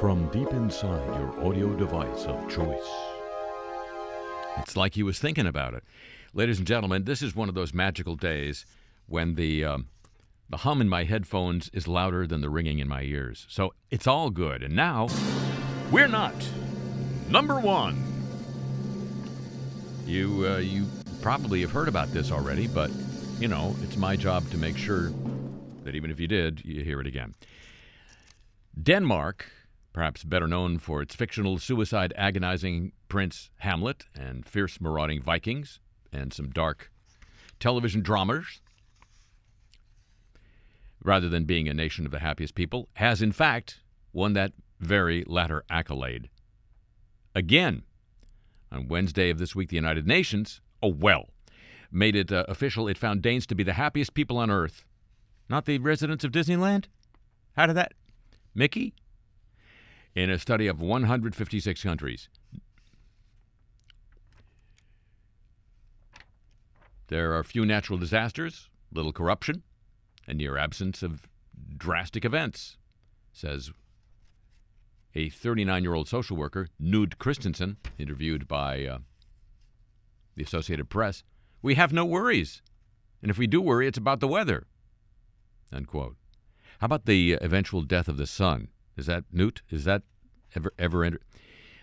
from deep inside your audio device of choice. It's like he was thinking about it. Ladies and gentlemen, this is one of those magical days when the um, the hum in my headphones is louder than the ringing in my ears. So it's all good. And now, we're not number one. You uh, you probably have heard about this already, but you know it's my job to make sure that even if you did, you hear it again. Denmark, perhaps better known for its fictional suicide agonizing prince Hamlet and fierce marauding Vikings and some dark television dramas, rather than being a nation of the happiest people, has in fact won that very latter accolade. Again, on Wednesday of this week, the United Nations, oh well, made it uh, official it found Danes to be the happiest people on earth. Not the residents of Disneyland? How did that? Mickey? In a study of 156 countries. There are few natural disasters, little corruption, and near absence of drastic events, says a 39 year old social worker, Knud Christensen, interviewed by uh, the Associated Press. We have no worries. And if we do worry, it's about the weather. Unquote. How about the eventual death of the sun? Is that Newt? Is that ever ever enter?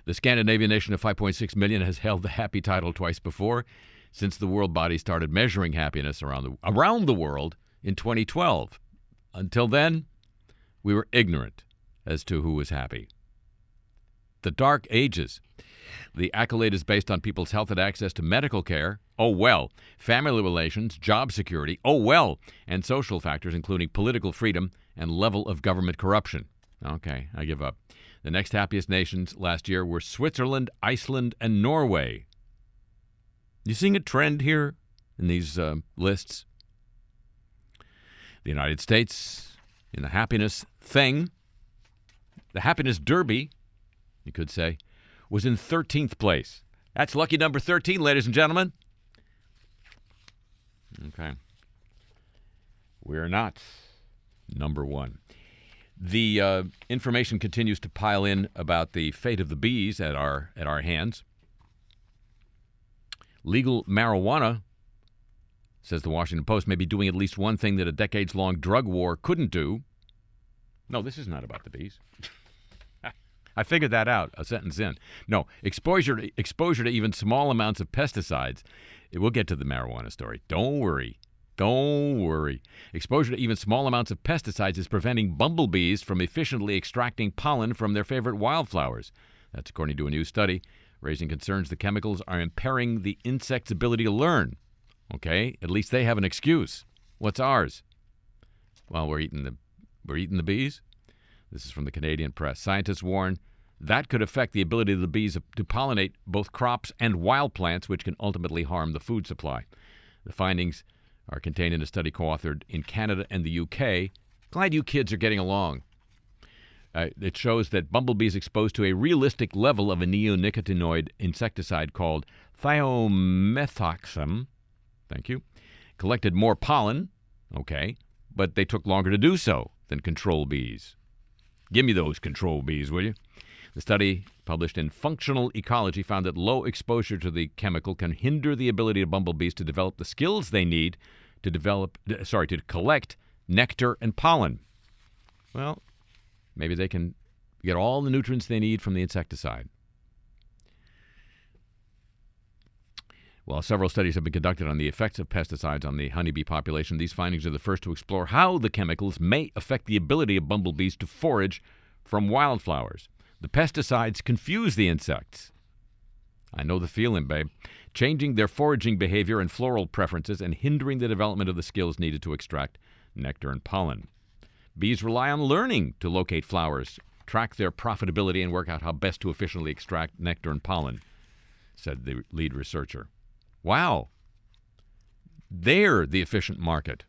The Scandinavian nation of 5.6 million has held the happy title twice before, since the world body started measuring happiness around the around the world in 2012. Until then, we were ignorant as to who was happy. The Dark Ages. The accolade is based on people's health and access to medical care. Oh, well. Family relations, job security. Oh, well. And social factors, including political freedom and level of government corruption. Okay, I give up. The next happiest nations last year were Switzerland, Iceland, and Norway. You seeing a trend here in these uh, lists? The United States in the happiness thing, the happiness derby, you could say, was in 13th place. That's lucky number 13, ladies and gentlemen. Okay. We're not number one. The uh, information continues to pile in about the fate of the bees at our at our hands. Legal marijuana, says the Washington Post, may be doing at least one thing that a decades long drug war couldn't do. No, this is not about the bees. I figured that out a sentence in. No, exposure to, exposure to even small amounts of pesticides. We'll get to the marijuana story. Don't worry. Don't worry. Exposure to even small amounts of pesticides is preventing bumblebees from efficiently extracting pollen from their favorite wildflowers. That's according to a new study, raising concerns the chemicals are impairing the insect's ability to learn. Okay, at least they have an excuse. What's ours? Well, we're eating the we're eating the bees. This is from the Canadian Press. Scientists warn that could affect the ability of the bees to pollinate both crops and wild plants, which can ultimately harm the food supply. The findings are contained in a study co authored in Canada and the UK. Glad you kids are getting along. Uh, it shows that bumblebees exposed to a realistic level of a neonicotinoid insecticide called thiamethoxam, thank you, collected more pollen, okay, but they took longer to do so than control bees. Give me those control bees, will you? The study, published in Functional Ecology, found that low exposure to the chemical can hinder the ability of bumblebees to develop the skills they need to develop, sorry, to collect nectar and pollen. Well, maybe they can get all the nutrients they need from the insecticide. While several studies have been conducted on the effects of pesticides on the honeybee population, these findings are the first to explore how the chemicals may affect the ability of bumblebees to forage from wildflowers. The pesticides confuse the insects. I know the feeling, babe. Changing their foraging behavior and floral preferences and hindering the development of the skills needed to extract nectar and pollen. Bees rely on learning to locate flowers, track their profitability, and work out how best to efficiently extract nectar and pollen, said the lead researcher. Wow. They're the efficient market.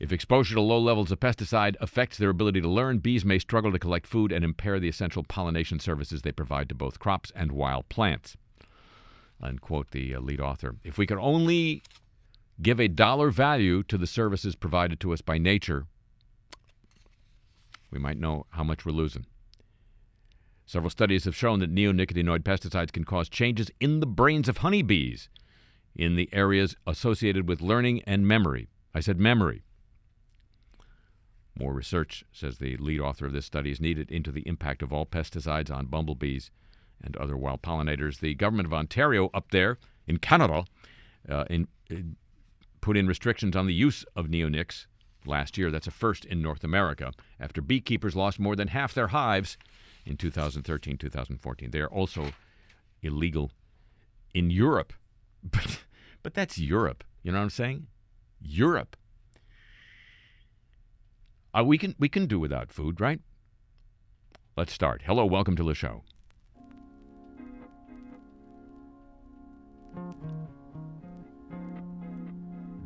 If exposure to low levels of pesticide affects their ability to learn, bees may struggle to collect food and impair the essential pollination services they provide to both crops and wild plants. Unquote the uh, lead author. If we could only give a dollar value to the services provided to us by nature, we might know how much we're losing. Several studies have shown that neonicotinoid pesticides can cause changes in the brains of honeybees in the areas associated with learning and memory. I said memory. More research, says the lead author of this study, is needed into the impact of all pesticides on bumblebees and other wild pollinators. The government of Ontario up there in Canada uh, in, in, put in restrictions on the use of neonics last year. That's a first in North America after beekeepers lost more than half their hives in 2013 2014. They are also illegal in Europe. But, but that's Europe. You know what I'm saying? Europe. Uh, we can we can do without food, right? Let's start. Hello, welcome to the show.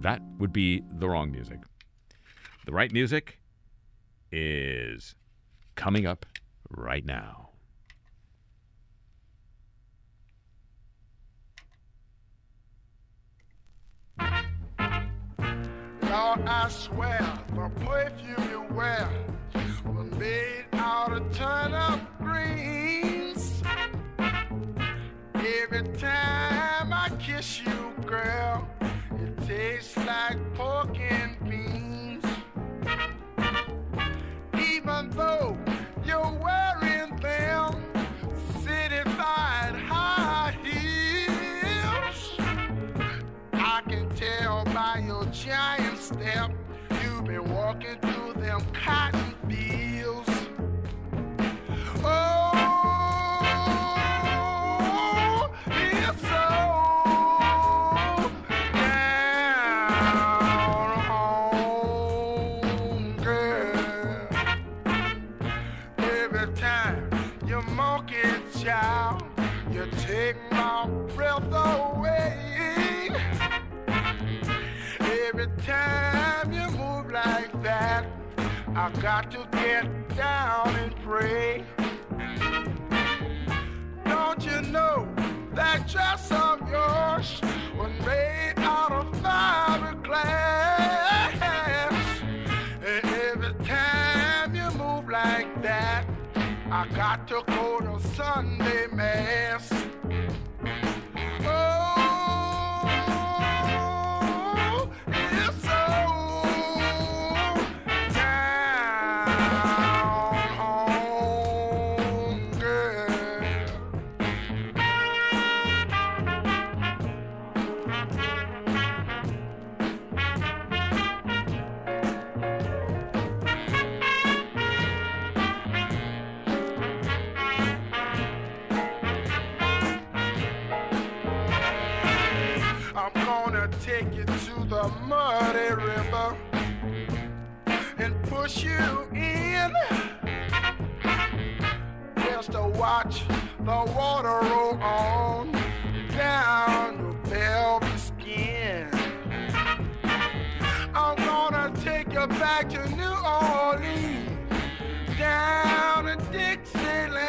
That would be the wrong music. The right music is coming up right now. I swear the perfume you wear was made out of turnip greens. Every time I kiss you, girl, it tastes like pork and beans. Even though walking through them cotton fields. I got to get down and pray. Don't you know that dress of yours was made out of fiberglass? And every time you move like that, I got to go to Sunday watch the water roll on down your velvet skin. I'm gonna take you back to New Orleans, down to Dixieland.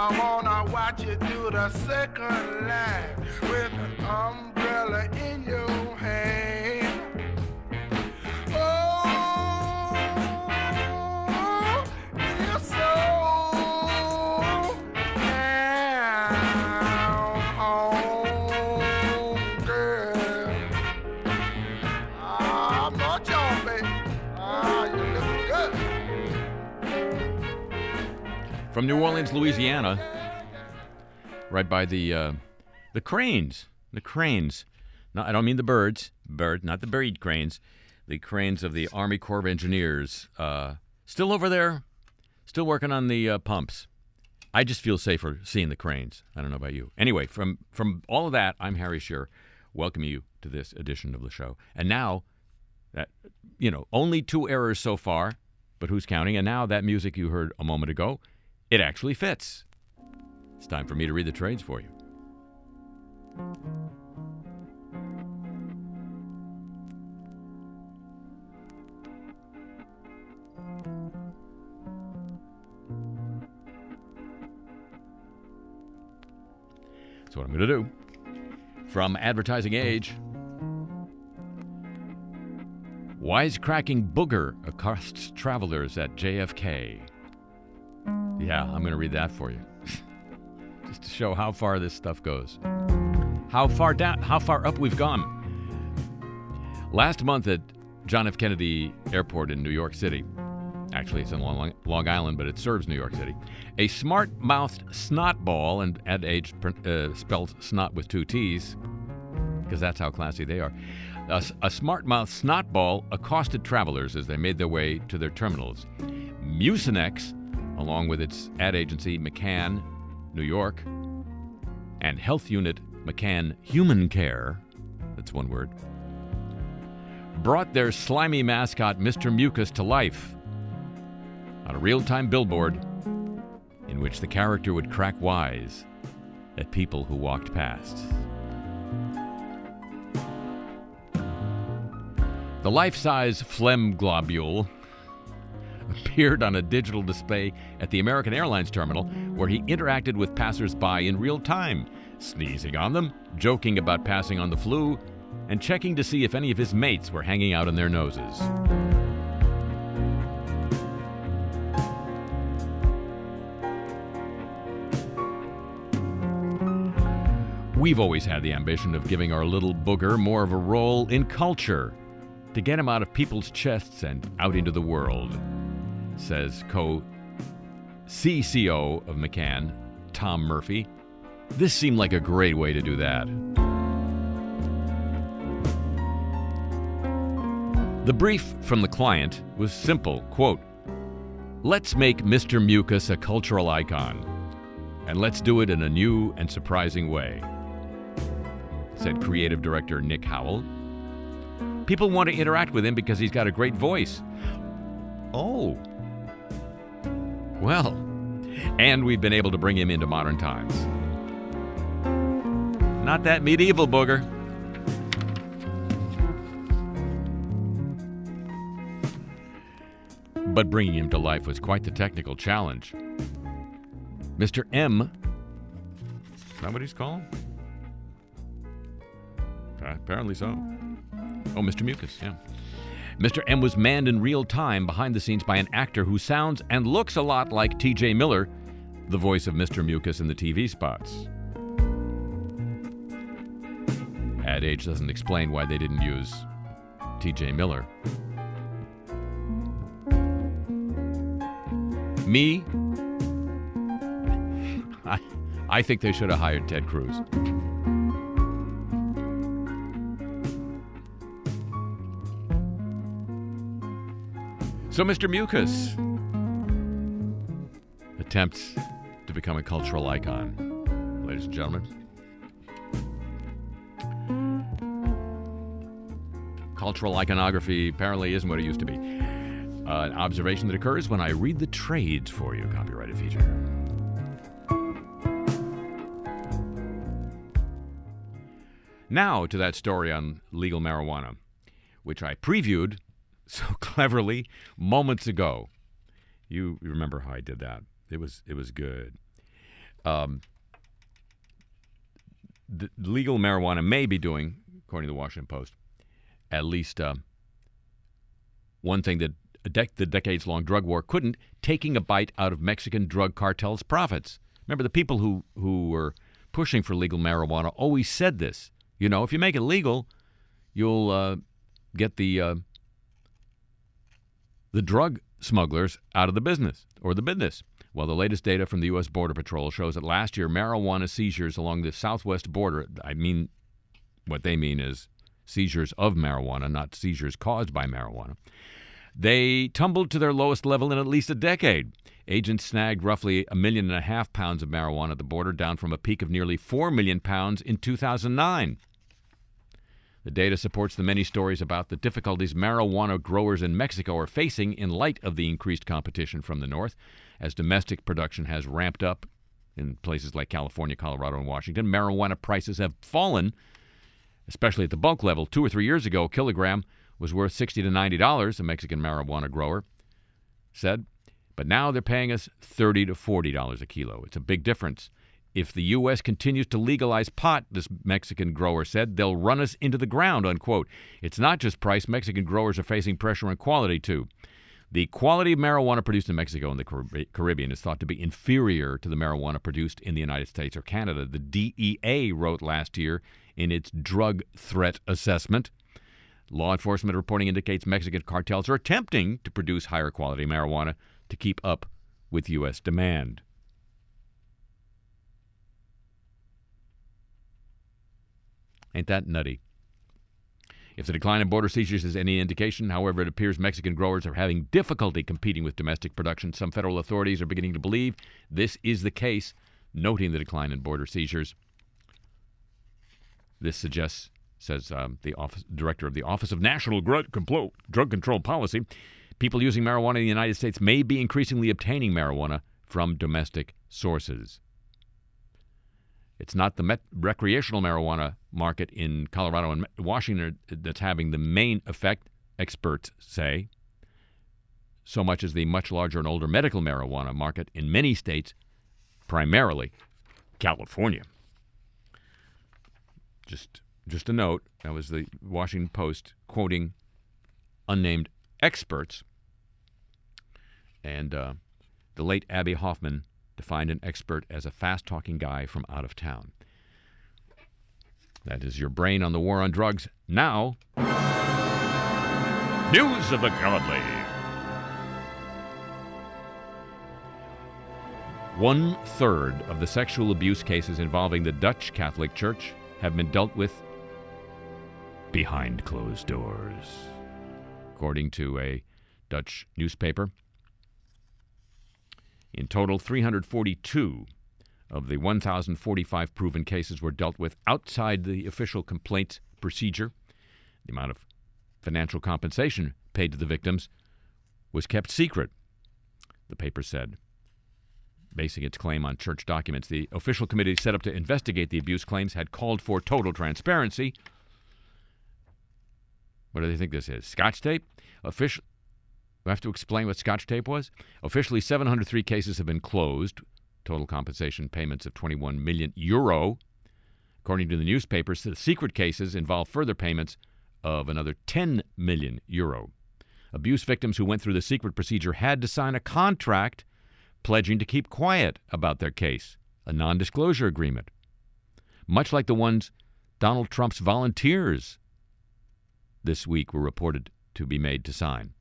I wanna watch you do the second line with an umbrella in your From New Orleans, Louisiana, right by the uh, the cranes. The cranes. No, I don't mean the birds. Bird, not the buried cranes. The cranes of the Army Corps of Engineers. Uh, still over there. Still working on the uh, pumps. I just feel safer seeing the cranes. I don't know about you. Anyway, from from all of that, I'm Harry Shearer. Welcome you to this edition of the show. And now, that you know, only two errors so far, but who's counting? And now that music you heard a moment ago, it actually fits. It's time for me to read the trades for you. That's what I'm going to do. From Advertising Age, Wisecracking booger accosts travelers at JFK. Yeah, I'm going to read that for you. Just to show how far this stuff goes. How far down, how far up we've gone. Last month at John F. Kennedy Airport in New York City, actually it's in Long, Island, but it serves New York City, a smart-mouthed snotball, and Ad Age uh, spells snot with two T's, because that's how classy they are. A, a smart-mouthed snotball accosted travelers as they made their way to their terminals. Mucinex, along with its ad agency McCann, New York, and health unit McCann HumanCare, that's one word, brought their slimy mascot, Mr. Mucus, to life on a real time billboard in which the character would crack wise at people who walked past. The life size phlegm globule appeared on a digital display at the American Airlines terminal where he interacted with passersby in real time, sneezing on them, joking about passing on the flu, and checking to see if any of his mates were hanging out on their noses. We've always had the ambition of giving our little booger more of a role in culture, to get him out of people's chests and out into the world, says co CCO of McCann, Tom Murphy. This seemed like a great way to do that. The brief from the client was simple quote, Let's make Mr. Mucus a cultural icon, and let's do it in a new and surprising way, said creative director Nick Howell. People want to interact with him because he's got a great voice. Oh. Well, and we've been able to bring him into modern times. Not that medieval booger. But bringing him to life was quite the technical challenge. Mr. M. Is that what he's called? Apparently so. Oh, Mr. Mucus, yeah. Mr. M was manned in real time behind the scenes by an actor who sounds and looks a lot like TJ Miller, the voice of Mr. Mucus in the TV spots. Ad Age doesn't explain why they didn't use TJ Miller. Me, I, I think they should have hired Ted Cruz. So, Mr. Mucus attempts to become a cultural icon, ladies and gentlemen. Cultural iconography apparently isn't what it used to be. Uh, an observation that occurs when I read the trades for you, copyrighted feature. Now to that story on legal marijuana, which I previewed so cleverly moments ago. You remember how I did that? It was it was good. Um, legal marijuana may be doing, according to the Washington Post, at least uh, one thing that dec- the decades-long drug war couldn't: taking a bite out of Mexican drug cartels' profits. Remember, the people who who were pushing for legal marijuana always said this. You know, if you make it legal, you'll uh, get the uh, the drug smugglers out of the business or the business. Well, the latest data from the U.S. Border Patrol shows that last year, marijuana seizures along the southwest border, I mean, what they mean is seizures of marijuana, not seizures caused by marijuana, they tumbled to their lowest level in at least a decade. Agents snagged roughly a million and a half pounds of marijuana at the border, down from a peak of nearly 4 million pounds in 2009. The data supports the many stories about the difficulties marijuana growers in Mexico are facing in light of the increased competition from the north, as domestic production has ramped up in places like California, Colorado, and Washington. Marijuana prices have fallen, especially at the bulk level. Two or three years ago, a kilogram was worth 60 to $90, a Mexican marijuana grower said. But now they're paying us 30 to $40 a kilo. It's a big difference If the U.S. continues to legalize pot, this Mexican grower said, they'll run us into the ground, unquote. It's not just price. Mexican growers are facing pressure on quality, too. The quality of marijuana produced in Mexico and the Caribbean is thought to be inferior to the marijuana produced in the United States or Canada. The DEA wrote last year in its drug threat assessment. Law enforcement reporting indicates Mexican cartels are attempting to produce higher quality marijuana to keep up with U.S. demand. Ain't that nutty? If the decline in border seizures is any indication, however, it appears Mexican growers are having difficulty competing with domestic production. Some federal authorities are beginning to believe this is the case, noting the decline in border seizures. This suggests, says um, the office, director of the Office of National Drug Control Policy, people using marijuana in the United States may be increasingly obtaining marijuana from domestic sources. It's not the met- recreational marijuana market in Colorado and Washington that's having the main effect, experts say, so much as the much larger and older medical marijuana market in many states, primarily California. Just, just a note that was the Washington Post quoting unnamed experts. And uh, the late Abbie Hoffman defined an expert as a fast talking guy from out of town. That is your brain on the war on drugs. Now, news of the godly. One third of the sexual abuse cases involving the Dutch Catholic Church have been dealt with behind closed doors, according to a Dutch newspaper. In total, 342 of the 1,045 proven cases were dealt with outside the official complaint procedure. The amount of financial compensation paid to the victims was kept secret, the paper said. Basing its claim on church documents, the official committee set up to investigate the abuse claims had called for total transparency. What do they think this is? Scotch tape? Official, we have to explain what Scotch tape was. Officially, 703 cases have been closed. Total compensation payments of 21 million euro. According to the newspapers, the secret cases involve further payments of another 10 million euro. Abuse victims who went through the secret procedure had to sign a contract pledging to keep quiet about their case, a non disclosure agreement, much like the ones Donald Trump's volunteers this week were reported to be made to sign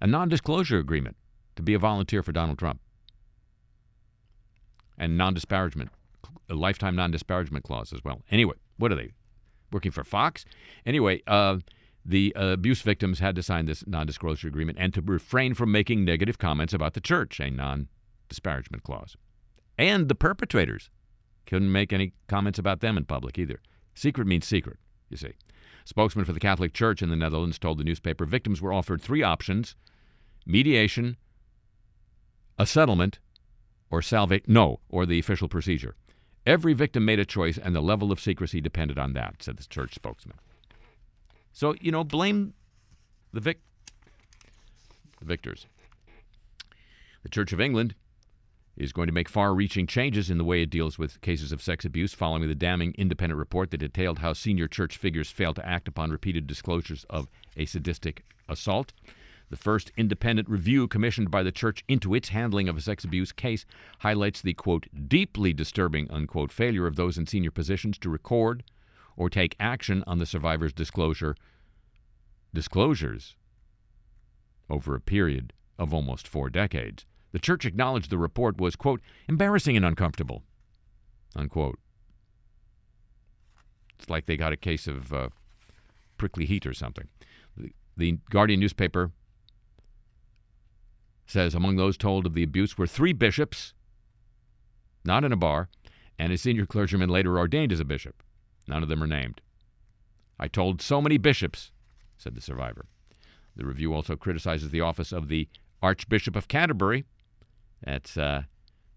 a non disclosure agreement to be a volunteer for Donald Trump, and non disparagement, a lifetime non disparagement clause as well. Anyway, what are they? Working for Fox? Anyway, uh, the uh, abuse victims had to sign this non disclosure agreement and to refrain from making negative comments about the church, a non disparagement clause. And the perpetrators couldn't make any comments about them in public either. Secret means secret, you see. Spokesman for the Catholic Church in the Netherlands told the newspaper victims were offered three options mediation, a settlement, or salvation. No, or the official procedure. Every victim made a choice, and the level of secrecy depended on that, said the church spokesman. So, you know, blame the, vic- the victors. The Church of England is going to make far reaching changes in the way it deals with cases of sex abuse following the damning independent report that detailed how senior church figures failed to act upon repeated disclosures of a sadistic assault. The first independent review commissioned by the church into its handling of a sex abuse case highlights the, quote, deeply disturbing, unquote, failure of those in senior positions to record or take action on the survivor's disclosure disclosures over a period of almost four decades. The church acknowledged the report was, quote, embarrassing and uncomfortable, unquote. It's like they got a case of uh, prickly heat or something. The, the Guardian newspaper says among those told of the abuse were three bishops, not in a bar, and a senior clergyman later ordained as a bishop. None of them are named. I told so many bishops, said the survivor. The review also criticizes the office of the Archbishop of Canterbury. That's uh,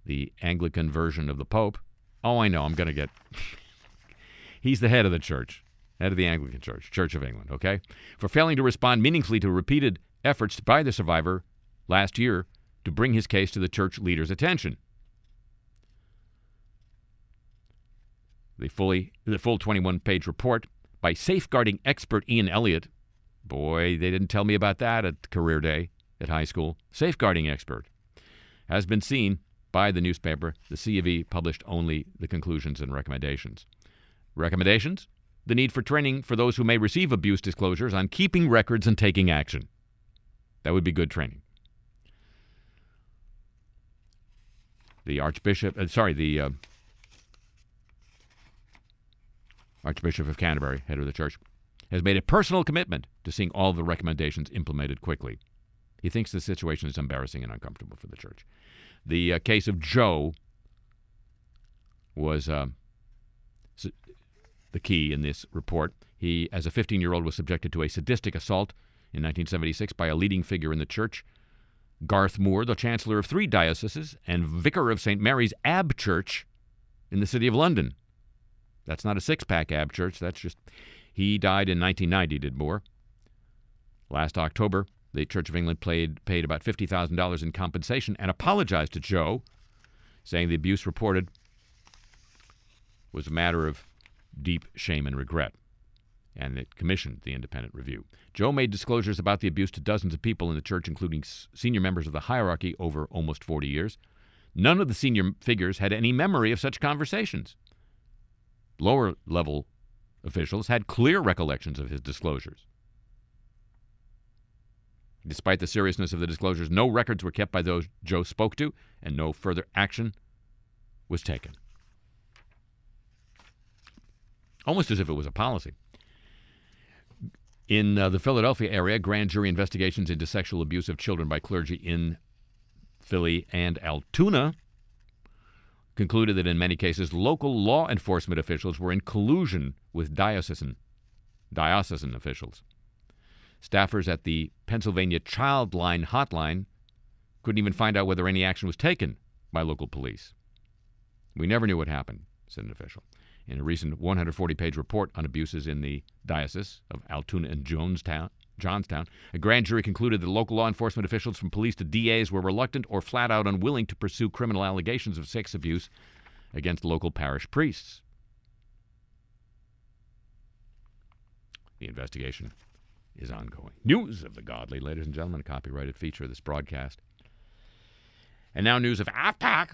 the Anglican version of the Pope. Oh, I know. I'm going to get. He's the head of the church, head of the Anglican Church, Church of England, okay? For failing to respond meaningfully to repeated efforts by the survivor last year to bring his case to the church leader's attention. The fully the full 21-page report by safeguarding expert Ian Elliott. Boy, they didn't tell me about that at career day at high school. Safeguarding expert has been seen by the newspaper. The C of E published only the conclusions and recommendations. Recommendations? The need for training for those who may receive abuse disclosures on keeping records and taking action. That would be good training. The Archbishop, uh, sorry, the uh, Archbishop of Canterbury, head of the church, has made a personal commitment to seeing all the recommendations implemented quickly. He thinks the situation is embarrassing and uncomfortable for the church. The uh, case of Joe was uh, the key in this report. He, as a 15 year old, was subjected to a sadistic assault in 1976 by a leading figure in the church. Garth Moore, the chancellor of three dioceses and vicar of St. Mary's Abchurch in the city of London. That's not a six pack Ab Church, that's just. He died in 1990, did Moore. Last October, the Church of England played, paid about $50,000 in compensation and apologized to Joe, saying the abuse reported was a matter of deep shame and regret. And it commissioned the independent review. Joe made disclosures about the abuse to dozens of people in the church, including senior members of the hierarchy over almost 40 years. None of the senior figures had any memory of such conversations. Lower level officials had clear recollections of his disclosures. Despite the seriousness of the disclosures, no records were kept by those Joe spoke to, and no further action was taken. Almost as if it was a policy. In uh, the Philadelphia area, grand jury investigations into sexual abuse of children by clergy in Philly and Altoona concluded that in many cases local law enforcement officials were in collusion with diocesan diocesan officials. Staffers at the Pennsylvania Child Line hotline couldn't even find out whether any action was taken by local police. We never knew what happened, said an official. In a recent 140 page report on abuses in the diocese of Altoona and Jonestown, Johnstown, a grand jury concluded that local law enforcement officials from police to DAs were reluctant or flat out unwilling to pursue criminal allegations of sex abuse against local parish priests. The investigation is ongoing. News of the godly, ladies and gentlemen, a copyrighted feature of this broadcast. And now news of AFPAC.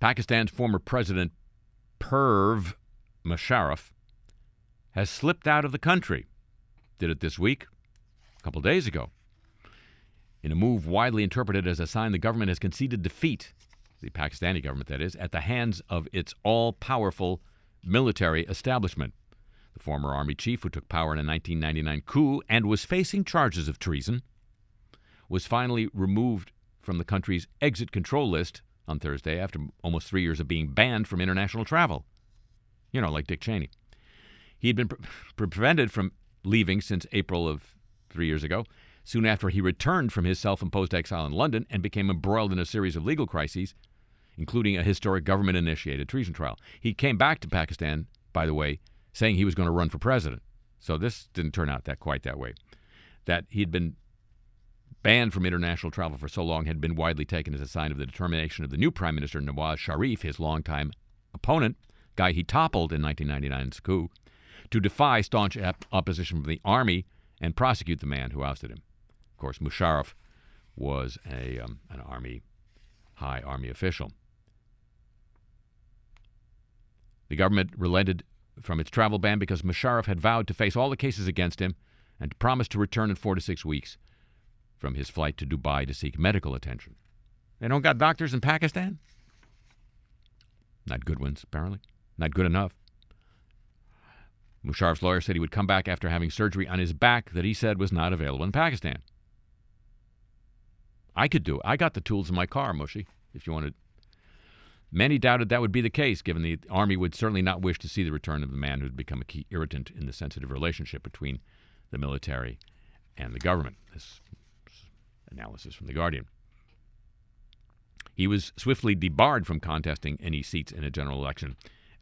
Pakistan's former president, Perv Musharraf, has slipped out of the country. Did it this week, a couple days ago. In a move widely interpreted as a sign the government has conceded defeat, the Pakistani government, that is, at the hands of its all powerful military establishment. The former army chief, who took power in a 1999 coup and was facing charges of treason, was finally removed from the country's exit control list on Thursday after almost three years of being banned from international travel. You know, like Dick Cheney. He had been pre- prevented from leaving since April of three years ago, soon after he returned from his self imposed exile in London and became embroiled in a series of legal crises, including a historic government initiated treason trial. He came back to Pakistan, by the way, saying he was going to run for president. So this didn't turn out that quite that way. That he'd been banned from international travel for so long had been widely taken as a sign of the determination of the new Prime Minister Nawaz Sharif, his longtime opponent, guy he toppled in 1999's coup, to defy staunch op- opposition from the army and prosecute the man who ousted him. Of course, Musharraf was a, um, an army, high army official. The government relented from its travel ban because Musharraf had vowed to face all the cases against him and promised to return in four to six weeks from his flight to Dubai to seek medical attention. They don't got doctors in Pakistan? Not good ones, apparently. Not good enough. Musharraf's lawyer said he would come back after having surgery on his back that he said was not available in Pakistan. I could do it. I got the tools in my car, Mushy, if you wanted. Many doubted that would be the case, given the Army would certainly not wish to see the return of the man who had become a key irritant in the sensitive relationship between the military and the government. This analysis from The Guardian. He was swiftly debarred from contesting any seats in a general election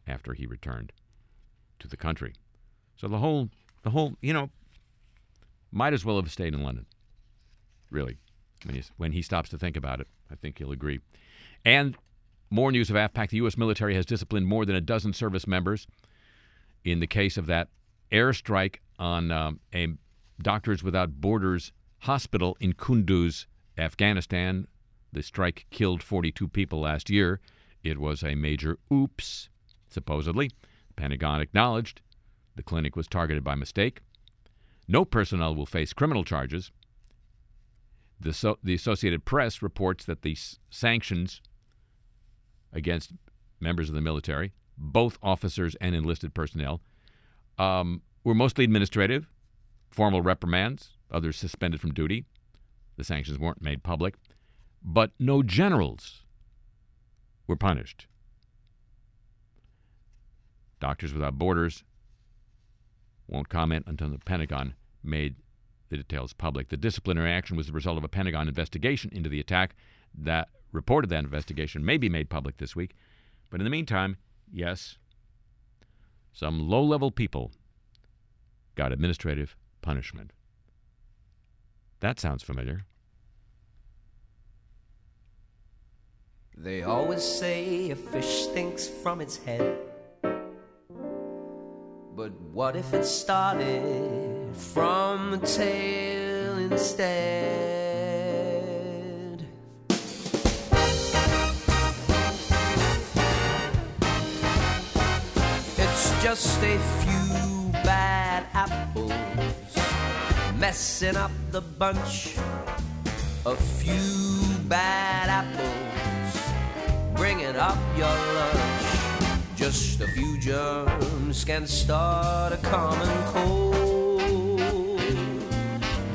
after he returned to the country. So the whole, the whole, you know, might as well have stayed in London. Really, when he, when he stops to think about it, I think he'll agree. And more news of AFPAC. The U.S. military has disciplined more than a dozen service members in the case of that airstrike on um, a Doctors Without Borders hospital in Kunduz, Afghanistan. The strike killed 42 people last year. It was a major oops, supposedly. The Pentagon acknowledged the clinic was targeted by mistake. No personnel will face criminal charges. The, so, the Associated Press reports that the s- sanctions against members of the military, both officers and enlisted personnel, um, were mostly administrative, formal reprimands, others suspended from duty. The sanctions weren't made public, but no generals were punished. Doctors Without Borders won't comment until the Pentagon made the details public. The disciplinary action was the result of a Pentagon investigation into the attack. That report of that investigation may be made public this week. But in the meantime, yes, some low level people got administrative punishment. That sounds familiar. They always say a fish stinks from its head. But what if it started from the tail instead? It's just a few bad apples messing up the bunch. A few bad apples bringing up your lunch. Just a few germs can start a common cold.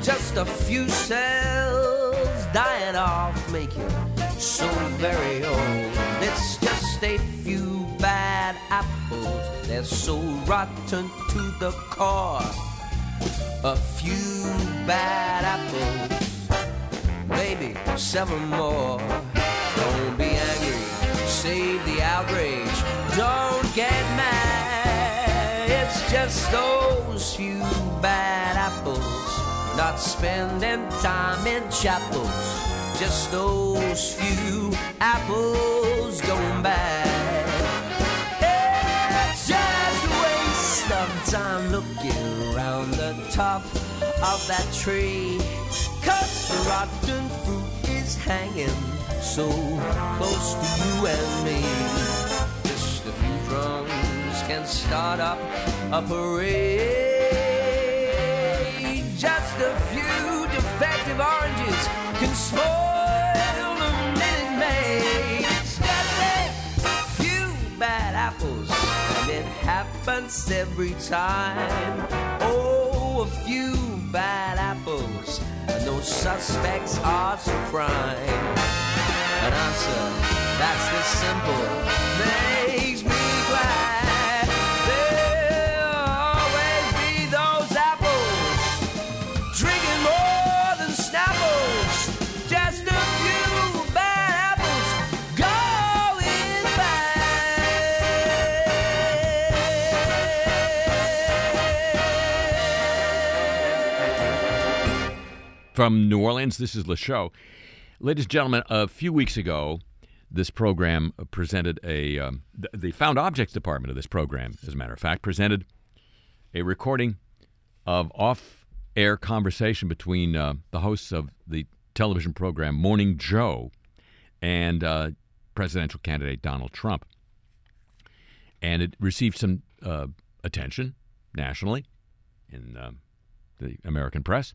Just a few cells dying off make you so very old. It's just a few bad apples. They're so rotten to the core. A few bad apples maybe seven more. Don't be angry, save the outrage. Don't get mad. It's just those few bad apples, not spending time in chapels. Just those few apples going bad. Top of that tree. Cause the rotten fruit is hanging so close to you and me. Just a few drums can start up a parade. Just a few defective oranges can spoil the Minute Maid. Just a few bad apples, and it happens every time. A few bad apples, and those suspects are to crime. An answer that's this simple makes From New Orleans, this is Le Show. Ladies and gentlemen, a few weeks ago, this program presented a. Um, the, Found Objects Department of this program, as a matter of fact, presented a recording of off air conversation between uh, the hosts of the television program Morning Joe and uh, presidential candidate Donald Trump. And it received some uh, attention nationally in uh, the American press.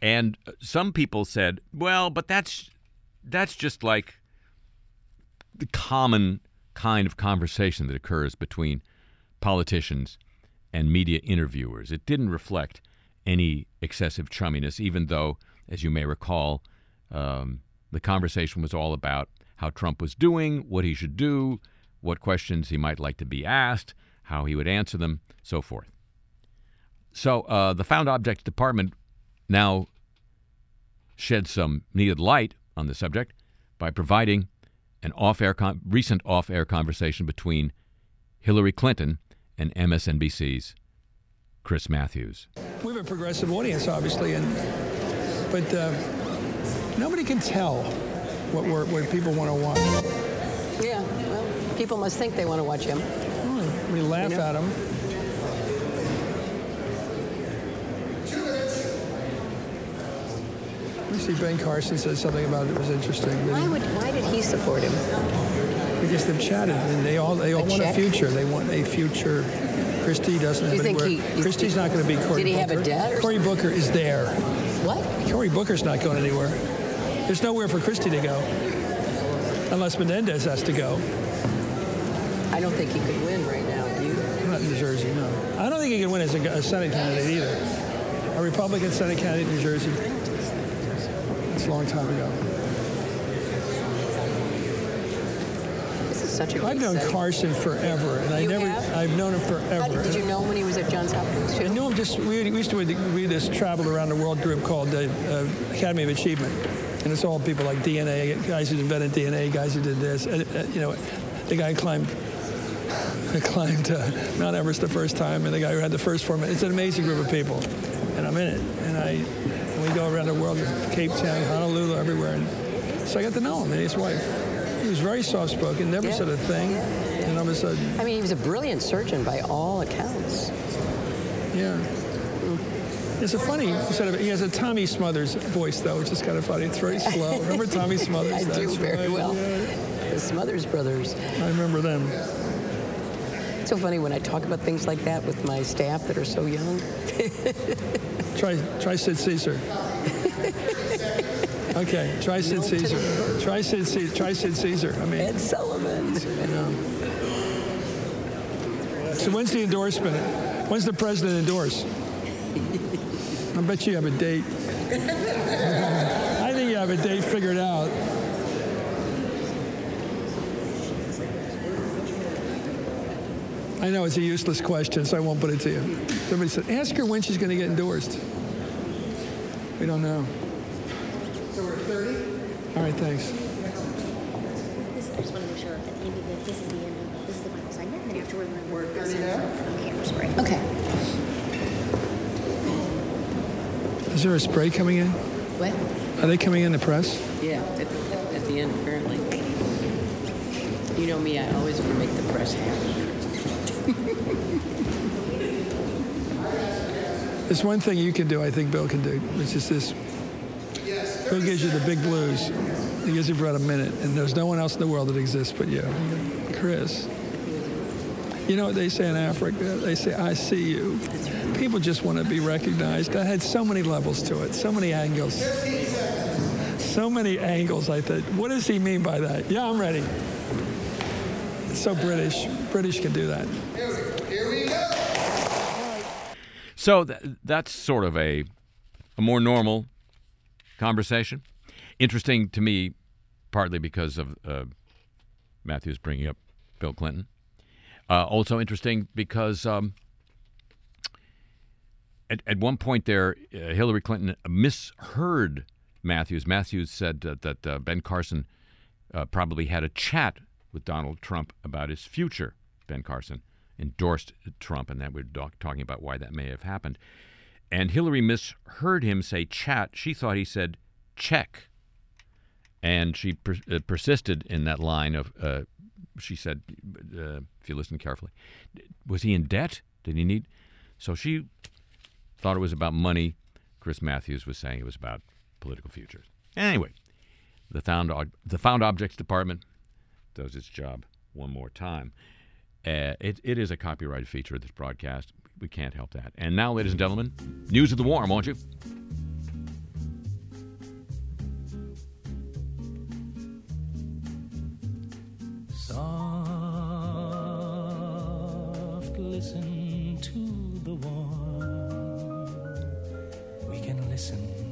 And some people said, "Well, but that's that's just like the common kind of conversation that occurs between politicians and media interviewers. It didn't reflect any excessive chumminess, even though, as you may recall, um, the conversation was all about how Trump was doing, what he should do, what questions he might like to be asked, how he would answer them, so forth. So uh, the Found Objects Department now shed some needed light on the subject by providing an off-air con- recent off-air conversation between Hillary Clinton and MSNBC's Chris Matthews. We have a progressive audience, obviously, and but uh, nobody can tell what, we're, what people want to watch. Yeah, well, people must think they want to watch him. We laugh You know? at him. We see Ben Carson said something about it was interesting. Why would? Why did he support him? Because they've chatted and they all they all A want check? a future. They want a future. Christie doesn't Do you have think anywhere. he- Christie's not going to be Cory Did he have a debt Cory Booker is there. What? Cory Booker's not going anywhere. There's nowhere for Christie to go. Unless Menendez has to go. I don't think he could win right now. Do you? Not in New Jersey, no. I don't think he can win as a, a Senate candidate either. A Republican Senate candidate in New Jersey. A long time ago. This is such a. I've known setting. Carson forever, and I never, have? I've known him forever. did, did you know him when he was at Johns Hopkins I knew him just. We, we used to we this travel around the world group called the uh, Academy of Achievement, and it's all people like DNA guys who invented DNA, guys who did this. And, uh, you know, the guy climbed who climbed uh, Mount Everest the first time, and the guy who had the first form. It's an amazing group of people, and I'm in it. And I, go around the world, Cape Town, Honolulu, everywhere, and so I got to know him and his wife. He was very soft-spoken, never Yeah. said a thing, and all of a sudden, I mean, he was a brilliant surgeon by all accounts. Yeah. It's a funny sort of. He has a Tommy Smothers voice though, which is kind of funny. It's very slow. Remember Tommy Smothers? I do very right, well. yeah. The Smothers Brothers. I remember them. It's so funny when I talk about things like that with my staff that are so young. Try, try Sid Caesar. Okay, try Sid Caesar. Try Sid Caesar. Try Sid Caesar. I mean, Ed Sullivan. you know. So when's the endorsement? When's the president endorse? I bet you have a date. I think you have a date figured out. I know it's a useless question, so I won't put it to you. Somebody said, ask her when she's going to get endorsed. We don't know. So we're at 30? All right, thanks. This, I just want to make sure at the end of the, this is the end of, this is the final segment, and then afterward, we're going to send camera spray. Okay. Is there a spray coming in? What? Are they coming in the press? Yeah, at, at the end, apparently. You know me, I always want to make the press happy. There's one thing you can do, I think Bill can do, which is this. Bill gives you the big blues. He gives you for about a minute, and there's no one else in the world that exists but you. Chris. You know what they say in Africa? They say, I see you. People just want to be recognized. That had so many levels to it, so many angles. So many angles, I thought. What does he mean by that? Yeah, I'm ready. It's so British. British can do that. So th- that's sort of a, a more normal conversation. Interesting to me, partly because of uh, Matthews bringing up Bill Clinton. Uh, also interesting because um, at, at one point there, uh, Hillary Clinton misheard Matthews. Matthews said that, that uh, Ben Carson uh, probably had a chat with Donald Trump about his future. Ben Carson endorsed Trump, and that we're talking about why that may have happened. And Hillary misheard him say chat. She thought he said check. And she per- uh, persisted in that line of, uh, she said, uh, if you listen carefully, was he in debt? Did he need? So she thought it was about money. Chris Matthews was saying it was about political futures. Anyway, the found the found objects department does its job one more time. Uh, it, it is a copyrighted feature of this broadcast. We can't help that. And now, ladies and gentlemen, news of the warm, won't you? Soft, listen to the warm. We can listen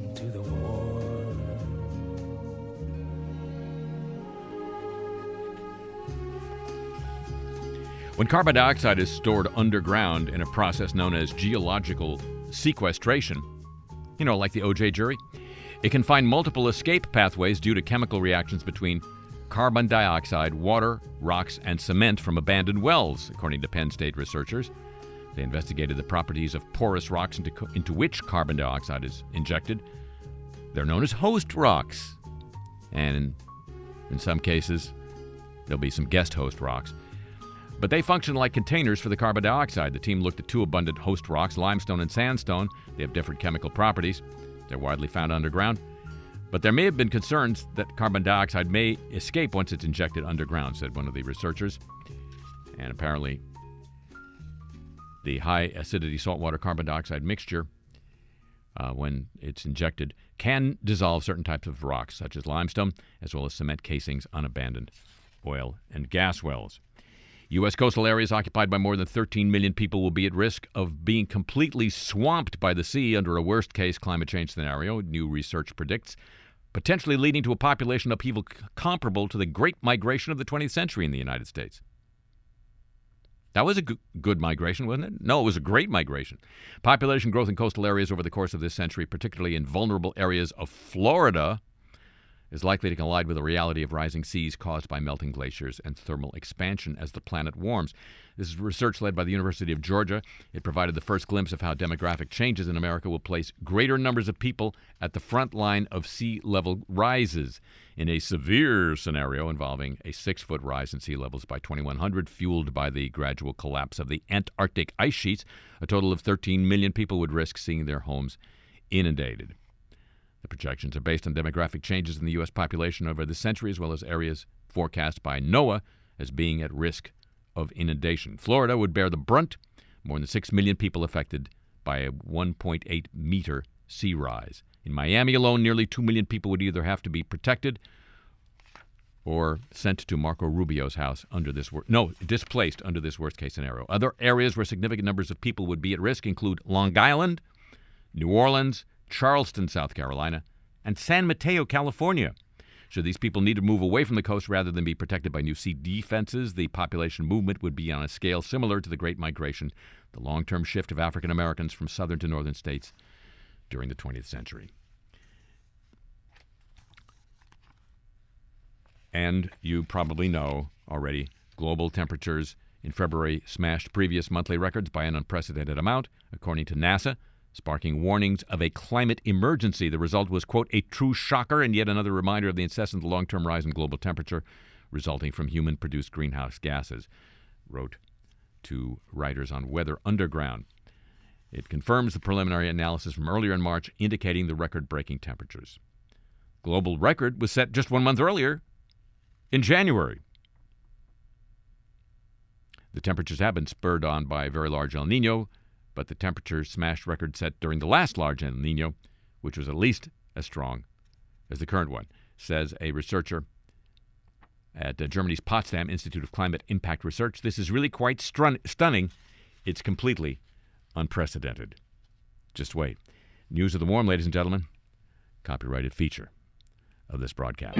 When carbon dioxide is stored underground in a process known as geological sequestration, you know, like the OJ jury, it can find multiple escape pathways due to chemical reactions between carbon dioxide, water, rocks, and cement from abandoned wells, according to Penn State researchers. They investigated the properties of porous rocks into, into which carbon dioxide is injected. They're known as host rocks. And in some cases, There'll be some guest host rocks. But they function like containers for the carbon dioxide. The team looked at two abundant host rocks, limestone and sandstone. They have different chemical properties. They're widely found underground. But there may have been concerns that carbon dioxide may escape once it's injected underground, said one of the researchers. And apparently, the high acidity saltwater carbon dioxide mixture, uh, when it's injected, can dissolve certain types of rocks, such as limestone, as well as cement casings on abandoned oil and gas wells. U.S. coastal areas occupied by more than 13 million people will be at risk of being completely swamped by the sea under a worst case climate change scenario, new research predicts, potentially leading to a population upheaval comparable to the Great Migration of the 20th century in the United States. That was a good migration, wasn't it? No, it was a great migration. Population growth in coastal areas over the course of this century, particularly in vulnerable areas of Florida, is likely to collide with the reality of rising seas caused by melting glaciers and thermal expansion as the planet warms. This is research led by the University of Georgia. It provided the first glimpse of how demographic changes in America will place greater numbers of people at the front line of sea level rises. In a severe scenario involving a six foot rise in sea levels by 2100, fueled by the gradual collapse of the Antarctic ice sheets, a total of 13 million people would risk seeing their homes inundated. The projections are based on demographic changes in the U.S. population over the century, as well as areas forecast by NOAA as being at risk of inundation. Florida would bear the brunt, more than 6 million people affected by a 1.8 meter sea rise. In Miami alone, nearly 2 million people would either have to be protected or sent to Marco Rubio's house under this wor- no displaced under this worst case scenario. Other areas where significant numbers of people would be at risk include Long Island, New Orleans, Charleston, South Carolina, and San Mateo, California. Should these people need to move away from the coast rather than be protected by new sea defenses, the population movement would be on a scale similar to the Great Migration, the long term shift of African Americans from southern to northern states during the 20th century. And you probably know already global temperatures in February smashed previous monthly records by an unprecedented amount, according to NASA, sparking warnings of a climate emergency. The result was, quote, a true shocker and yet another reminder of the incessant long term rise in global temperature resulting from human produced greenhouse gases, wrote two writers on Weather Underground. It confirms the preliminary analysis from earlier in March indicating the record breaking temperatures. Global record was set just one month earlier in January. The temperatures have been spurred on by a very large El Nino, but the temperature smashed record set during the last large El Nino, which was at least as strong as the current one, says a researcher at uh, Germany's Potsdam Institute of Climate Impact Research. This is really quite strun- stunning. It's completely unprecedented. Just wait. News of the Warm, ladies and gentlemen. Copyrighted feature of this broadcast.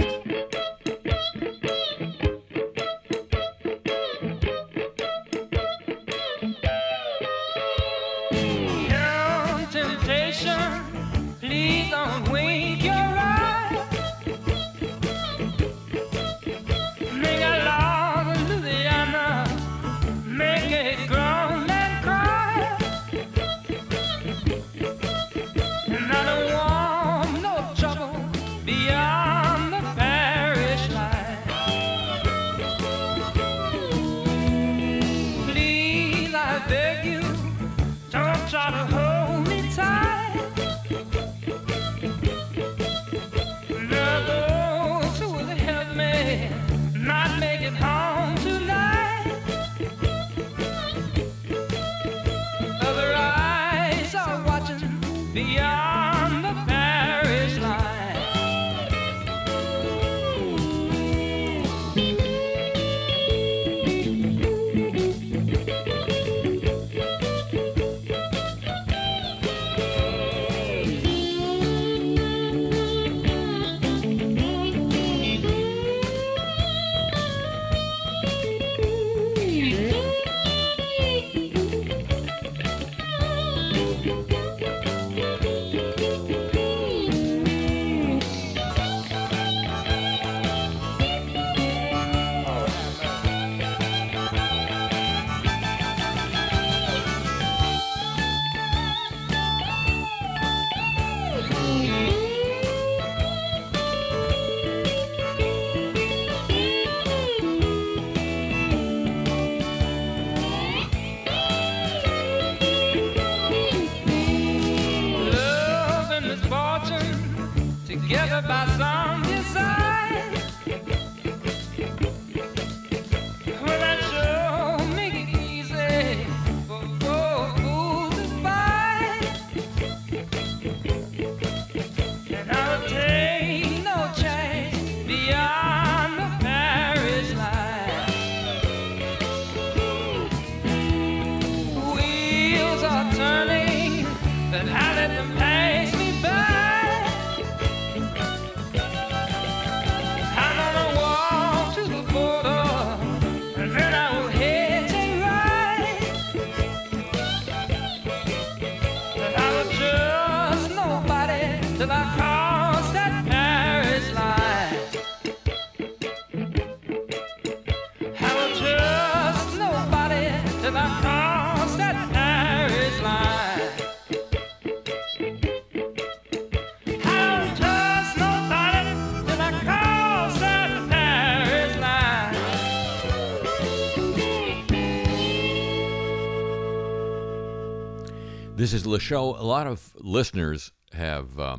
Is Le Show. A lot of listeners have uh,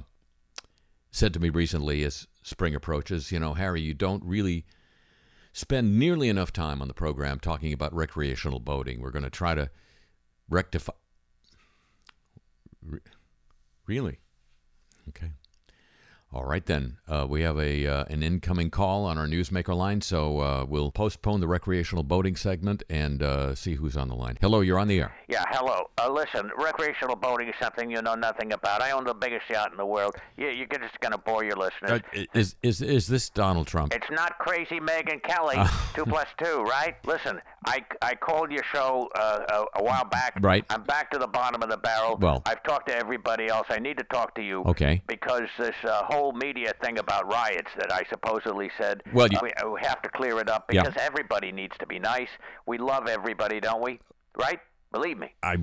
said to me recently as spring approaches, you know, Harry, you don't really spend nearly enough time on the program talking about recreational boating. We're going to try to rectify. Re- really? Okay. All right then. Uh, we have a uh, an incoming call on our newsmaker line, so uh, we'll postpone the recreational boating segment and uh, see who's on the line. Hello, you're on the air. Yeah, hello. Uh, listen, recreational boating is something you know nothing about. I own the biggest yacht in the world. You, you're just going to bore your listeners. Uh, is is is this Donald Trump? It's not crazy Megyn Kelly, two plus two, right? Listen, I, I called your show uh, a, a while back. Right. I'm back to the bottom of the barrel. Well- I've talked to everybody else. I need to talk to you. Okay. Because this uh, whole media thing about riots that I supposedly said, Well, you- uh, we, we have to clear it up Yeah. because everybody needs to be nice. We love everybody, don't we? Right? Believe me. I,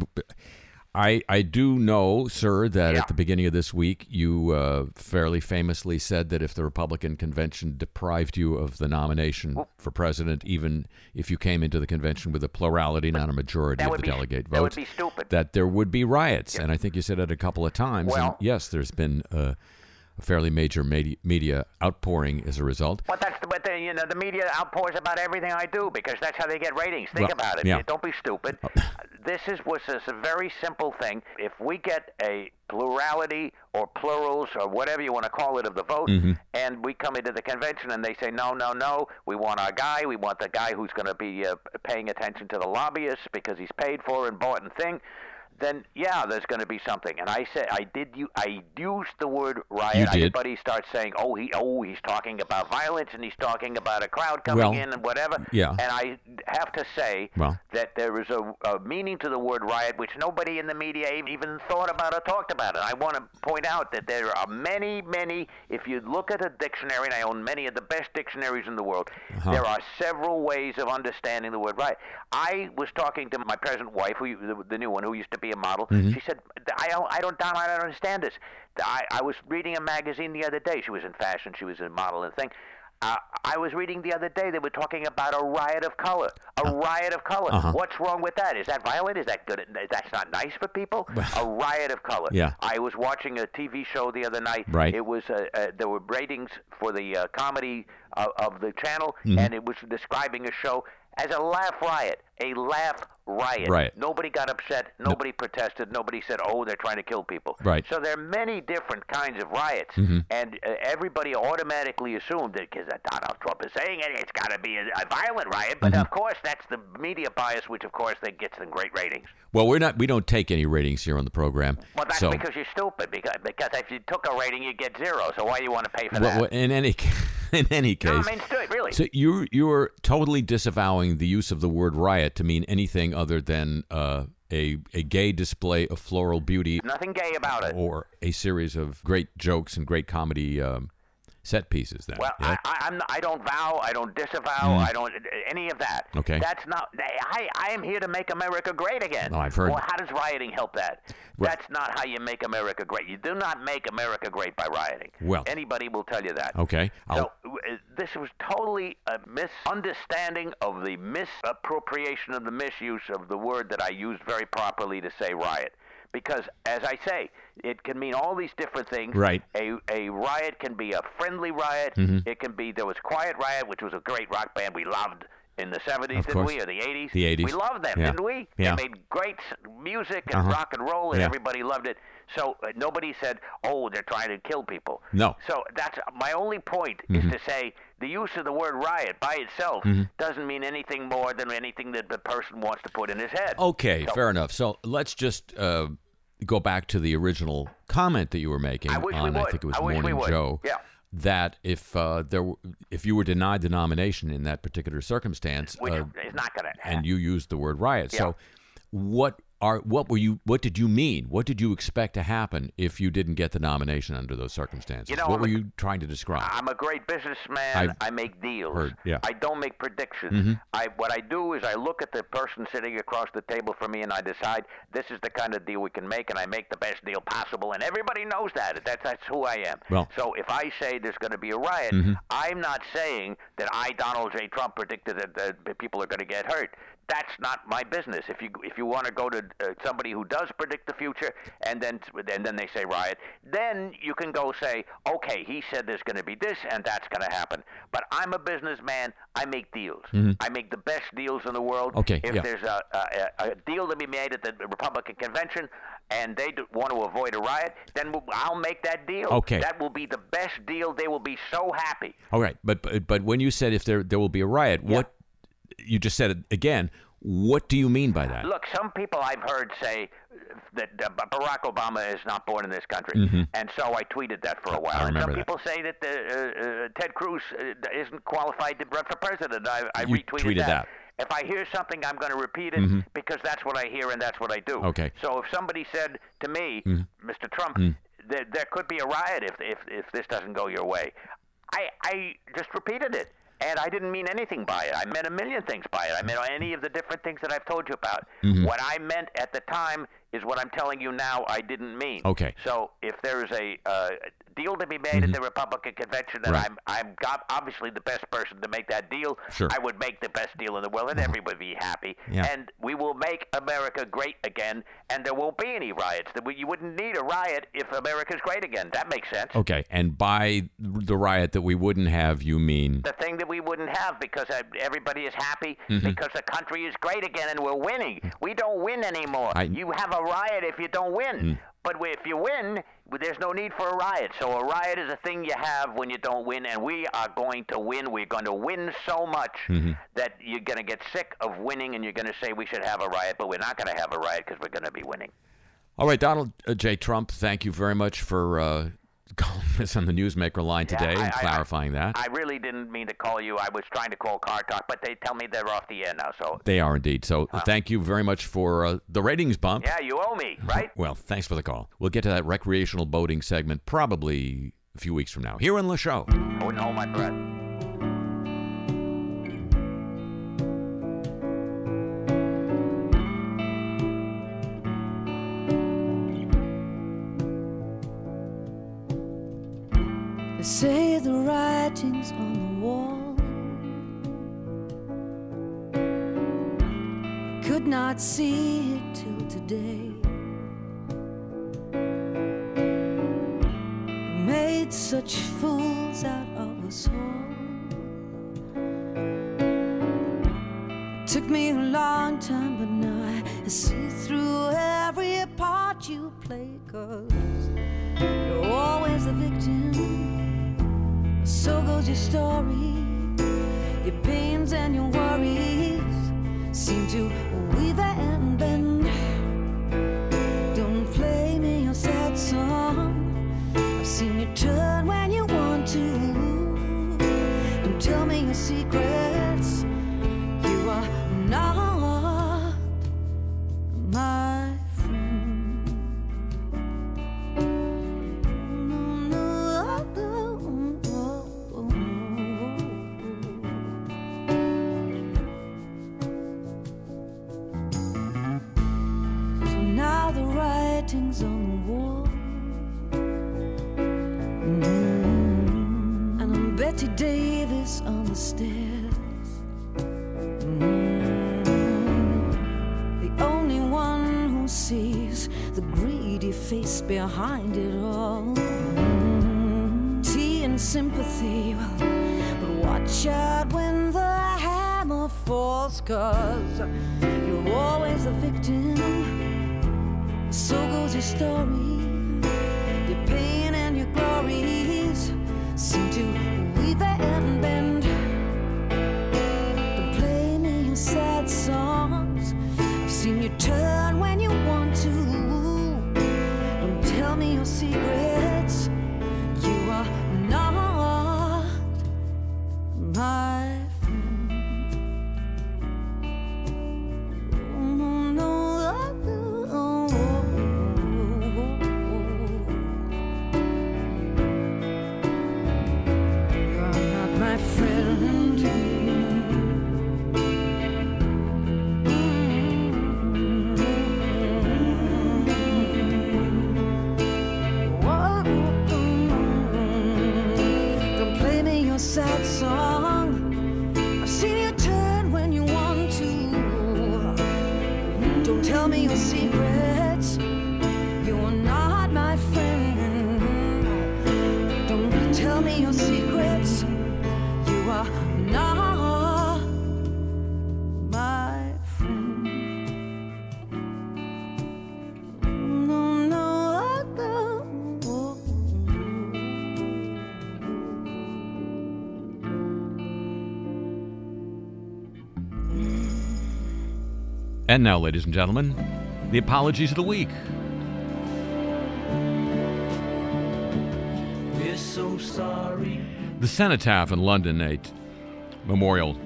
I, I do know, sir, that Yeah. at the beginning of this week you uh, fairly famously said that if the Republican convention deprived you of the nomination for president, even if you came into the convention with a plurality, not a majority of the be- delegate that would votes, be stupid. that there would be riots. And I think you said it a couple of times. and Well- yes, there's been uh, a fairly major media, media outpouring as a result. But that's the, but the, you know the media outpours about everything I do because that's how they get ratings. Think Well, about it. yeah. Don't be stupid. this is was a very simple thing. If we get a plurality or plurals or whatever you want to call it of the vote, Mm-hmm. and we come into the convention and they say no, no, no, we want our guy. We want the guy who's going to be uh, paying attention to the lobbyists because he's paid for and bought and thing. Then yeah, there's going to be something. And I said I did you I used the word riot. You did. Everybody starts saying, "Oh, he oh he's talking about violence and he's talking about a crowd coming Well, in and whatever." yeah. And I have to say Well. that there is a, a meaning to the word riot which nobody in the media even thought about or talked about. And I want to point out that there are many, many. If you look at a dictionary, and I own many of the best dictionaries in the world, Uh-huh. there are several ways of understanding the word riot. I was talking to my present wife, who the, the new one, who used to be a model. Mm-hmm. She said, "I don't, I don't, Don, I don't understand this." I, I was reading a magazine the other day. She was in fashion. She was a model and thing. Uh, I was reading the other day they were talking about a riot of color. A riot of color. Uh-huh. What's wrong with that? Is that violent? Is that good? That's not nice for people. a riot of color. Yeah. I was watching a TV show the other night. Right. It was uh, uh, there were ratings for the uh, comedy uh, of the channel, Mm-hmm. and it was describing a show as a laugh riot. A laugh riot. Right. Nobody got upset. Nobody protested. Nobody said, "Oh, they're trying to kill people." Right. So there are many different kinds of riots, mm-hmm. and uh, everybody automatically assumed that because uh, Donald Trump is saying it, it's got to be a, a violent riot. But mm-hmm. of course, that's the media bias, which of course that gets them great ratings. Well, we're not. We don't take any ratings here on the program. Well, that's so, because you're stupid. Because because if you took a rating, you get zero. So why do you want to pay for well, that? well, in any in any case, no, I mean, stupid, really. So you you're totally disavowing the use of the word riot to mean anything other than uh, a a gay display of floral beauty Nothing gay about it. or a series of great jokes and great comedy um, set pieces. Then, Well, yeah? I, I, I'm I don't vow, I don't disavow, I don't any of that. Mm. Okay. That's not. I I am here to make America great again. Oh, I've heard- Well, how does rioting help that? Well- That's not how you make America great. You do not make America great by rioting. Well- anybody will tell you that. okay. I'll, So uh, this was totally a misunderstanding of the misappropriation of the misuse of the word that I used very properly to say riot. Because, as I say, it can mean all these different things. Right. A a riot can be a friendly riot. Mhm. It can be there was Quiet Riot, which was a great rock band we loved in the 70s, Of didn't course. we, or the 80s? The 80s. We loved them, Yeah. didn't we? Yeah. They made great music and Uh-huh. rock and roll, and Yeah. everybody loved it. So uh, nobody said, "Oh, they're trying to kill people." No. So that's my only point Mhm. is to say the use of the word riot by itself Mhm. doesn't mean anything more than anything that the person wants to put in his head. Okay, So- fair enough. So let's just uh, go back to the original comment that you were making I on, I think it was I Morning. Joe. Yeah. That if uh, there, were, if you were denied the nomination in that particular circumstance, Which uh, is not going to and you used the word riot, Yeah. so what are what were you? What did you mean? What did you expect to happen if you didn't get the nomination under those circumstances? You know, what I'm were a- you trying to describe? I'm a great businessman. I've I make deals. heard, yeah. I don't make predictions. Mhm. I what I do is I look at the person sitting across the table from me and I decide this is the kind of deal we can make and I make the best deal possible and everybody knows that. That's that's who I am. Well- so if I say there's going to be a riot, Mhm. I'm not saying that I Donald J Trump predicted that, that people are going to get hurt. That's not my business. If you if you want to go to uh, somebody who does predict the future and then and then they say riot, then you can go say, okay, he said there's going to be this and that's going to happen. But I'm a businessman. I make deals. Mhm. I make the best deals in the world. Okay, If yeah. there's a, a, a deal to be made at the Republican convention and they want to avoid a riot, then I'll make that deal. Okay. That will be the best deal. They will be so happy. All right, but but, but when you said if there there will be a riot, what you just said it again. What do you mean by that? Look, some people I've heard say that uh, Barack Obama is not born in this country, Mhm. and so I tweeted that for a while. I and some that. people say that uh, uh, Ted Cruz uh, isn't qualified to run for president. I, I You retweeted tweeted that. If I hear something, I'm going to repeat it Mhm. because that's what I hear and that's what I do. Okay. So if somebody said to me, Mhm. Mr. Trump, Mm. there, there could be a riot if, if if this doesn't go your way, I I just repeated it. And I didn't mean anything by it. I meant a million things by it. I meant any of the different things that I've told you about. Mhm. What I meant at the time is what I'm telling you now. I didn't mean. Okay. So if there is a uh, deal to be made at the Republican convention, and Right. I'm I'm got obviously the best person to make that deal, Sure. I would make the best deal in the world, and everybody would be happy. Yeah. And we will make America great again, and there won't be any riots. That we- You wouldn't need a riot if America's great again. That makes sense. Okay, and by the riot that we wouldn't have, you mean the thing that we wouldn't have because everybody is happy Mhm. because the country is great again and we're winning. We don't win anymore. I- you have a riot if you don't win. Mm. But if you win, there's no need for a riot. So a riot is a thing you have when you don't win, and we are going to win. We're going to win so much Mhm. that you're going to get sick of winning, and you're going to say we should have a riot, but we're not going to have a riot because we're going to be winning. All right, Donald uh, J. Trump, thank you very much for uh, calling us on the Newsmaker line Yeah, today I- and I- clarifying that. I really didn't mean to call you. I was trying to call Car Talk, but they tell me they're off the air now. So they are indeed. So thank you very much for uh, the ratings bump. yeah, you owe me, right? Well, thanks for the call. We'll get to that recreational boating segment probably a few weeks from now here on the show. I wouldn't hold my breath. They say the writing's on Could not see it till today. Made such fools out of us all. It took me a long time, but now I see through every part you play. Cause you're always the victim. So goes your story. Your pains and your worries seem to weave and Bette Davis on the stairs. Mm. The only one who sees the greedy face behind it all. Tea and sympathy, but watch out when the hammer falls, cause you're always the victim. So goes your story. Your pain and your glories seem to And now, ladies and gentlemen, the apologies of the week. We're so sorry. The Cenotaph in London, a t- memorial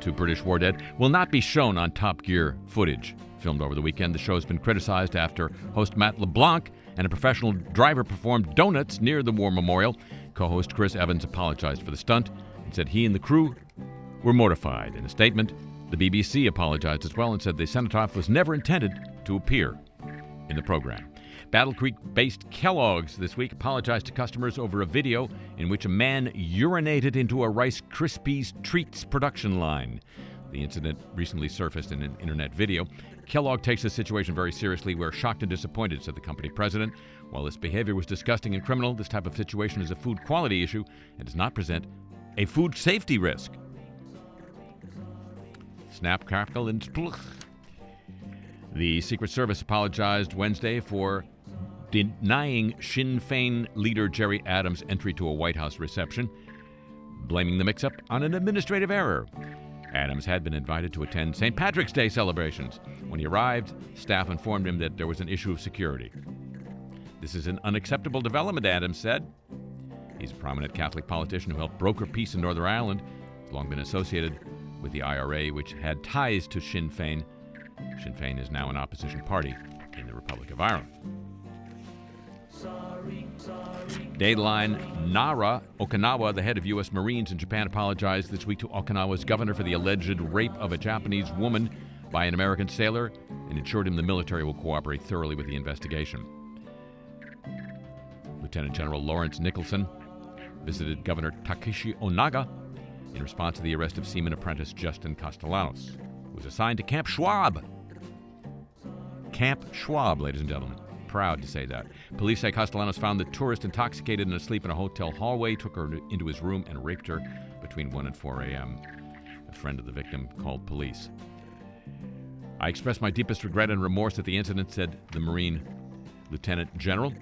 to British war dead, will not be shown on Top Gear footage filmed over the weekend. The show has been criticized after host Matt LeBlanc and a professional driver performed donuts near the war memorial. Co host Chris Evans apologized for the stunt and said he and the crew were mortified. In a statement, the BBC apologized as well and said the Cenotaph was never intended to appear in the program. Battle Creek based Kellogg's this week apologized to customers over a video in which a man urinated into a Rice Krispies treats production line. The incident recently surfaced in an internet video. Kellogg takes the situation very seriously. We're shocked and disappointed, said the company president. While this behavior was disgusting and criminal, this type of situation is a food quality issue and does not present a food safety risk. Snap, crackle, and spluch. The Secret Service apologized Wednesday for denying Sinn Féin leader Gerry Adams' entry to a White House reception, blaming the mix up on an administrative error. Adams had been invited to attend St. Patrick's Day celebrations. When he arrived, staff informed him that there was an issue of security. This is an unacceptable development, Adams said. He's a prominent Catholic politician who helped broker peace in Northern Ireland. Long been associated with the IRA, which had ties to Sinn Féin. Sinn Féin is now an opposition party in the Republic of Ireland. Dateline Naha Okinawa, the head of U.S. Marines in Japan, apologized this week to Okinawa's governor for the alleged rape of a Japanese woman by an American sailor and assured him the military will cooperate thoroughly with the investigation. Lieutenant General Lawrence Nicholson visited Governor Takeshi Onaga in response to the arrest of seaman apprentice Justin Castellanos, who was assigned to Camp Schwab. Camp Schwab, ladies and gentlemen. Proud to say that. Police say Castellanos found the tourist intoxicated and asleep in a hotel hallway, took her into his room, and raped her between 1 and 4 a.m. A friend of the victim called police. I express my deepest regret and remorse at the incident, said the Marine Lieutenant General.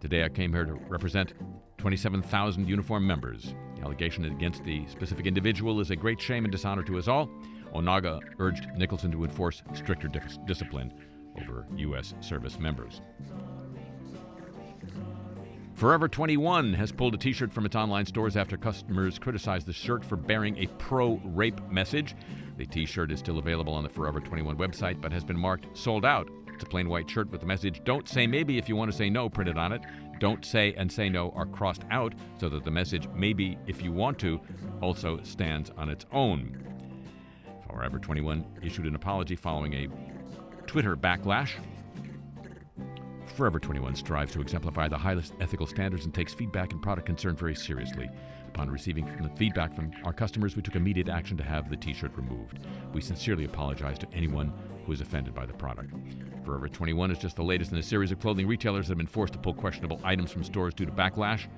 Today I came here to represent 27,000 uniformed members. Allegation against the specific individual is a great shame and dishonor to us all. Onaga urged Nicholson to enforce stricter dis- discipline over U.S. service members. Forever 21 has pulled a t shirt from its online stores after customers criticized the shirt for bearing a pro rape message. The t shirt is still available on the Forever 21 website but has been marked sold out. It's a plain white shirt with the message Don't say maybe if you want to say no printed on it. Don't say and say no are crossed out so that the message maybe if you want to also stands on its own. Forever 21 issued an apology following a Twitter backlash Forever 21 strives to exemplify the highest ethical standards and takes feedback and product concern very seriously. Upon receiving feedback from our customers, we took immediate action to have the t-shirt removed. We sincerely apologize to anyone who is offended by the product. Forever 21 is just the latest in a series of clothing retailers that have been forced to pull questionable items from stores due to backlash.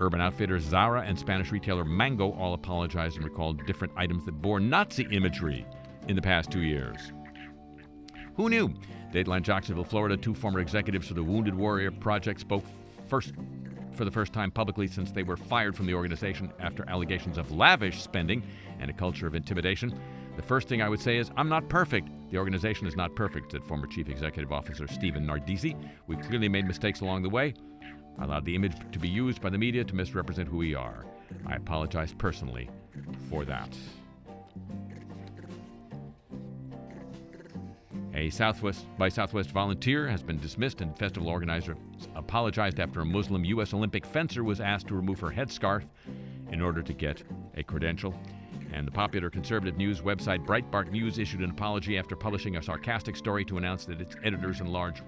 Urban Outfitters Zara and Spanish retailer Mango all apologized and recalled different items that bore Nazi imagery in the past two years. Who knew? Dateline Jacksonville, Florida, two former executives for the Wounded Warrior Project spoke first for the first time publicly since they were fired from the organization after allegations of lavish spending and a culture of intimidation. The first thing I would say is, I'm not perfect. The organization is not perfect, said former Chief Executive Officer Steven Nardizzi. We've clearly made mistakes along the way. I allowed the image to be used by the media to misrepresent who we are. I apologize personally for that. A Southwest by Southwest volunteer has been dismissed, and festival organizer apologized after a Muslim U.S. Olympic fencer was asked to remove her headscarf in order to get a credential. And the popular conservative news website Breitbart News issued an apology after publishing a sarcastic story to announce that its large,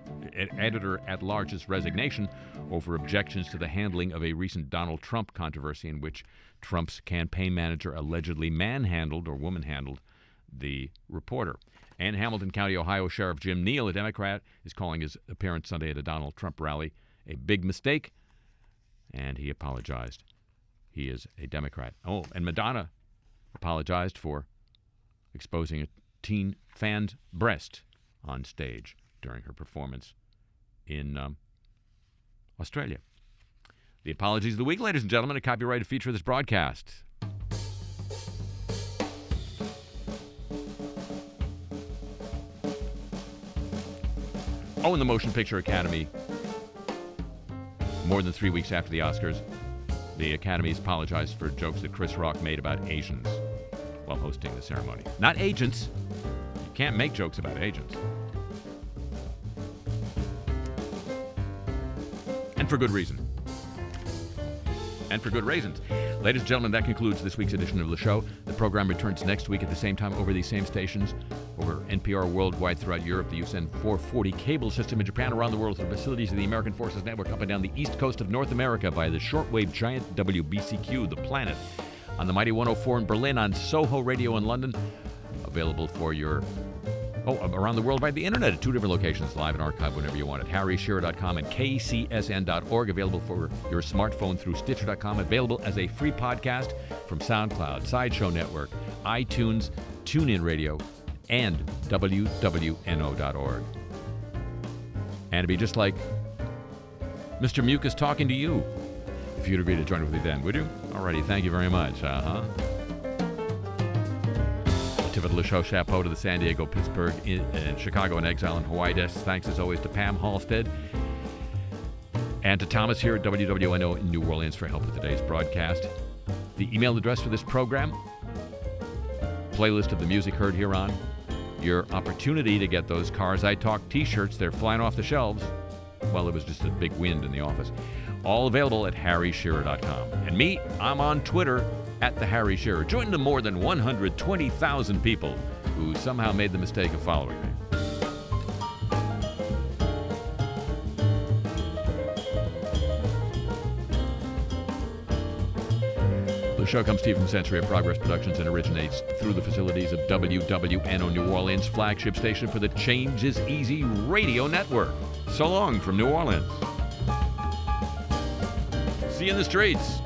editor at large's resignation over objections to the handling of a recent Donald Trump controversy in which Trump's campaign manager allegedly manhandled or woman-handled the reporter. And Hamilton County, Ohio Sheriff Jim Neil, a Democrat, is calling his appearance Sunday at a Donald Trump rally a big mistake, and he apologized. He is a Democrat. Oh, and Madonna apologized for exposing a teen fan's breast on stage during her performance in um, Australia. The apologies of the week, ladies and gentlemen, a copyrighted feature of this broadcast. Oh, and the Motion Picture Academy, more than three weeks after the Oscars, the Academy's apologized for jokes that Chris Rock made about Asians while hosting the ceremony. Not agents. You can't make jokes about agents. And for good reason. And for good reasons. Ladies and gentlemen, that concludes this week's edition of the show. The program returns next week at the same time over these same stations, over NPR worldwide throughout Europe, the USEN 440 cable system in Japan, around the world through facilities of the American Forces Network up and down the east coast of North America via the shortwave giant WBCQ, The Planet, on the Mighty 104 in Berlin, on Soho Radio in London, available for your Oh, around the world by the internet at two different locations, live and archive whenever you want it. HarryShearer.com and KCSN.org, available for your smartphone through Stitcher.com, available as a free podcast from SoundCloud, Sideshow Network, iTunes, TuneIn Radio, and WWNO.org. And to be just like Mr. Muke is talking to you, if you'd agree to join with me then, would you? Alrighty, thank you very much. Uh huh. Tiffany LeShow Chapeau to the San Diego, Pittsburgh, in, and Chicago, and Exile and Hawaii desks. Thanks as always to Pam Halstead and to Thomas here at WWNO in New Orleans for help with today's broadcast. The email address for this program, playlist of the music heard here on, your opportunity to get those Cars I Talk t shirts. They're flying off the shelves. Well, it was just a big wind in the office. All available at harryshearer.com. And me, I'm on Twitter at the Harry Shearer. Join the more than 120,000 people who somehow made the mistake of following me. The show comes to you from Century of Progress Productions and originates through the facilities of WWNO New Orleans, flagship station for the Change is Easy radio network. So long from New Orleans. See you in the streets.